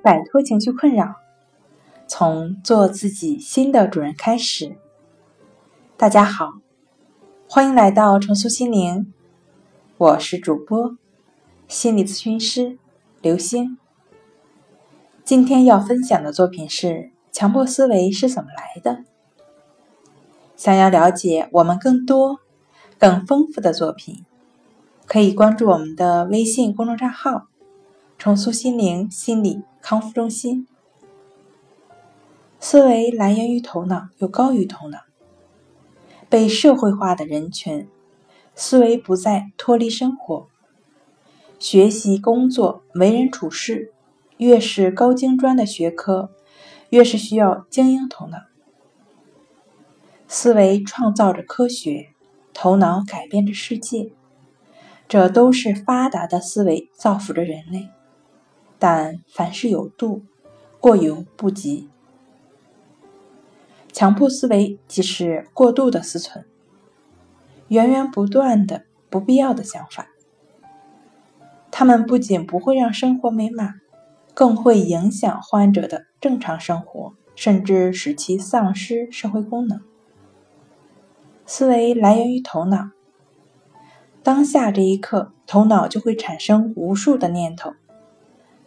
摆脱情绪困扰，从做自己新的主人开始。大家好，欢迎来到重塑心灵，我是主播心理咨询师刘星。今天要分享的作品是：强迫思维是怎么来的？想要了解我们更多、更丰富的作品，可以关注我们的微信公众账号“重塑心灵心理康复中心”。思维来源于头脑，又高于头脑。被社会化的人群，思维不再脱离生活。学习、工作、为人处事，越是高精专的学科，越是需要精英头脑。思维创造着科学，头脑改变着世界，这都是发达的思维造福着人类。但凡事有度，过犹不及。强迫思维即是过度的思存，源源不断的不必要的想法。他们不仅不会让生活美满，更会影响患者的正常生活，甚至使其丧失社会功能。思维来源于头脑，当下这一刻，头脑就会产生无数的念头，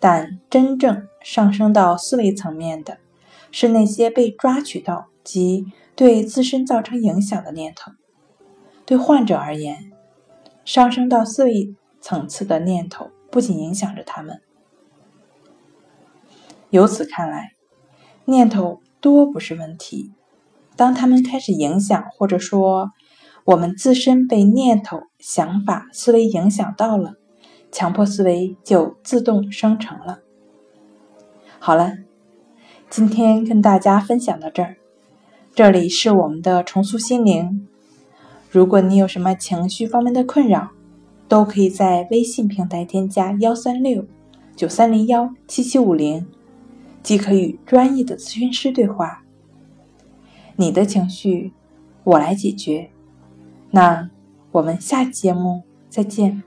但真正上升到思维层面的，是那些被抓取到及对自身造成影响的念头。对患者而言，上升到思维层次的念头不仅影响着他们。由此看来，念头多不是问题。当他们开始影响，或者说我们自身被念头、想法、思维影响到了，强迫思维就自动生成了。好了，今天跟大家分享到这儿。这里是我们的重塑心灵。如果你有什么情绪方面的困扰，都可以在微信平台添加幺三六九三零幺七七五零，即可与专业的咨询师对话。你的情绪，我来解决。那我们下期节目再见。